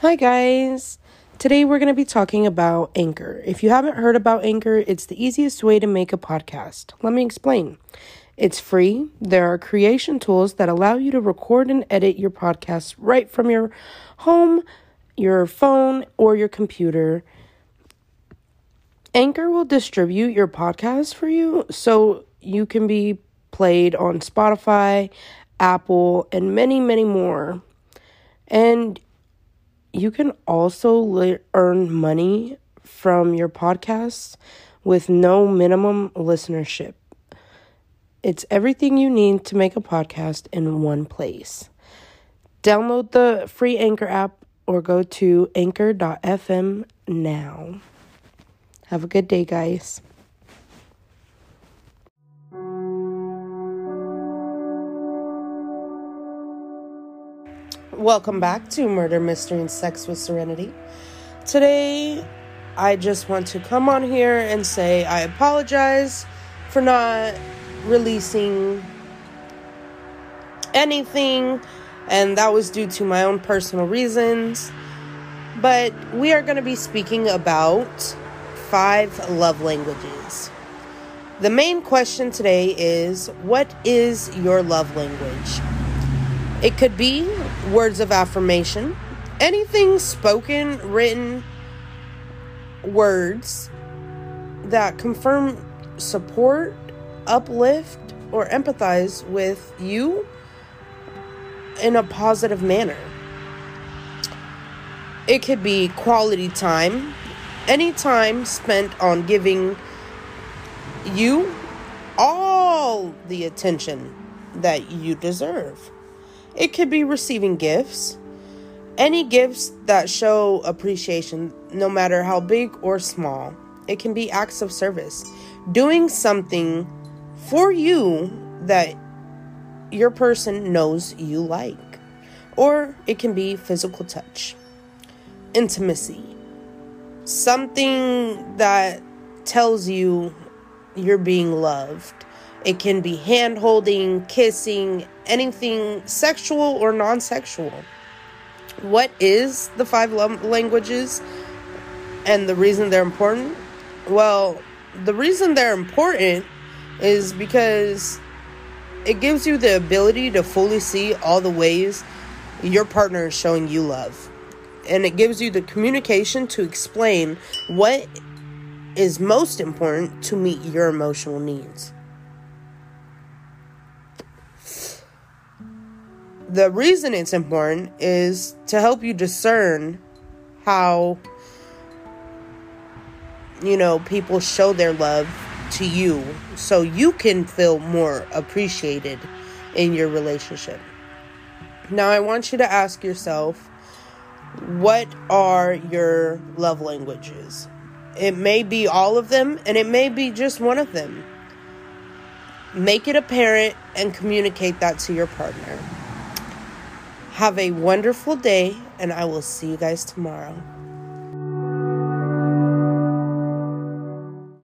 Hi, guys. Today we're going to be talking about Anchor. If you haven't heard about Anchor, it's the easiest way to make a podcast. Let me explain. It's free. There are creation tools that allow you to record and edit your podcast right from your home, your phone, or your computer. Anchor will distribute your podcast for you so you can be played on Spotify, Apple, and many, many more. And you can also le- earn money from your podcast with no minimum listenership. It's everything you need to make a podcast in one place. Download the free Anchor app or go to anchor.fm now. Have a good day, guys. Welcome back to Murder, Mystery, and Sex with Serenity. Today, I just want to come on here and say I apologize for not releasing anything, and that was due to my own personal reasons. But we are going to be speaking about five love languages. The main question today is What is your love language? It could be words of affirmation, anything spoken, written, words that confirm support, uplift, or empathize with you in a positive manner. It could be quality time, any time spent on giving you all the attention that you deserve. It could be receiving gifts, any gifts that show appreciation, no matter how big or small. It can be acts of service, doing something for you that your person knows you like. Or it can be physical touch, intimacy, something that tells you you're being loved. It can be hand holding, kissing, anything sexual or non sexual. What is the five languages and the reason they're important? Well, the reason they're important is because it gives you the ability to fully see all the ways your partner is showing you love. And it gives you the communication to explain what is most important to meet your emotional needs. The reason it's important is to help you discern how you know people show their love to you so you can feel more appreciated in your relationship. Now I want you to ask yourself what are your love languages? It may be all of them and it may be just one of them. Make it apparent and communicate that to your partner. Have a wonderful day, and I will see you guys tomorrow.